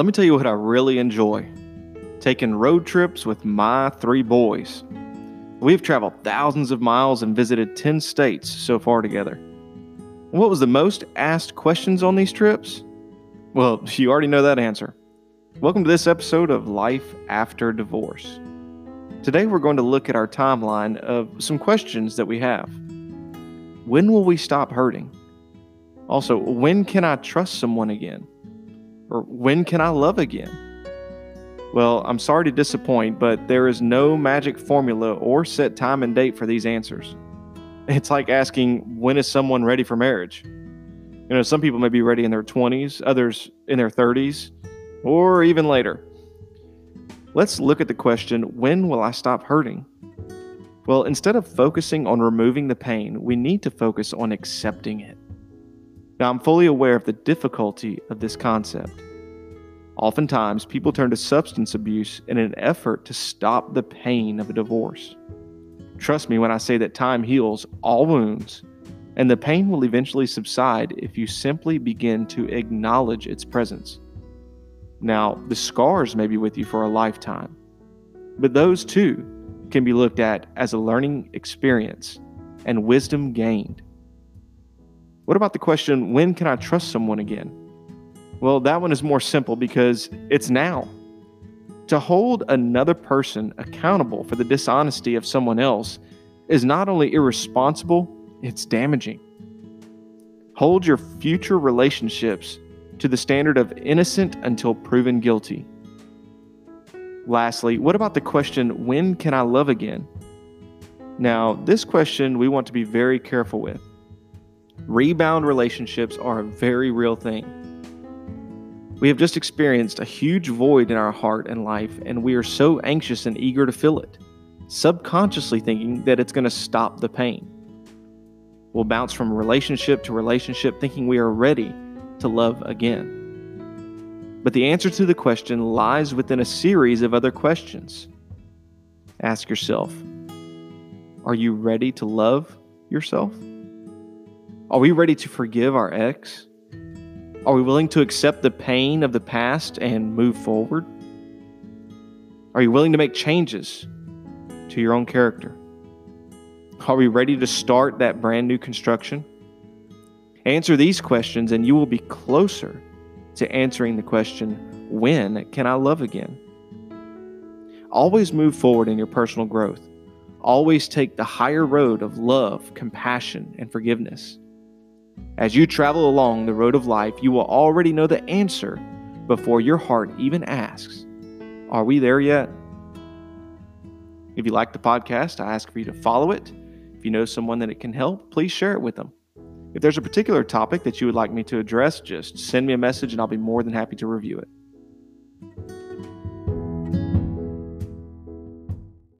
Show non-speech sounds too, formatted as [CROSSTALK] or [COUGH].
Let me tell you what I really enjoy taking road trips with my three boys. We've traveled thousands of miles and visited 10 states so far together. What was the most asked questions on these trips? Well, [LAUGHS] you already know that answer. Welcome to this episode of Life After Divorce. Today we're going to look at our timeline of some questions that we have. When will we stop hurting? Also, when can I trust someone again? Or when can I love again? Well, I'm sorry to disappoint, but there is no magic formula or set time and date for these answers. It's like asking, when is someone ready for marriage? You know, some people may be ready in their 20s, others in their 30s, or even later. Let's look at the question, when will I stop hurting? Well, instead of focusing on removing the pain, we need to focus on accepting it. Now, I'm fully aware of the difficulty of this concept. Oftentimes, people turn to substance abuse in an effort to stop the pain of a divorce. Trust me when I say that time heals all wounds, and the pain will eventually subside if you simply begin to acknowledge its presence. Now, the scars may be with you for a lifetime, but those too can be looked at as a learning experience and wisdom gained. What about the question, when can I trust someone again? Well, that one is more simple because it's now. To hold another person accountable for the dishonesty of someone else is not only irresponsible, it's damaging. Hold your future relationships to the standard of innocent until proven guilty. Lastly, what about the question, when can I love again? Now, this question we want to be very careful with. Rebound relationships are a very real thing. We have just experienced a huge void in our heart and life, and we are so anxious and eager to fill it, subconsciously thinking that it's going to stop the pain. We'll bounce from relationship to relationship thinking we are ready to love again. But the answer to the question lies within a series of other questions. Ask yourself Are you ready to love yourself? Are we ready to forgive our ex? Are we willing to accept the pain of the past and move forward? Are you willing to make changes to your own character? Are we ready to start that brand new construction? Answer these questions, and you will be closer to answering the question when can I love again? Always move forward in your personal growth. Always take the higher road of love, compassion, and forgiveness. As you travel along the road of life, you will already know the answer before your heart even asks, Are we there yet? If you like the podcast, I ask for you to follow it. If you know someone that it can help, please share it with them. If there's a particular topic that you would like me to address, just send me a message and I'll be more than happy to review it.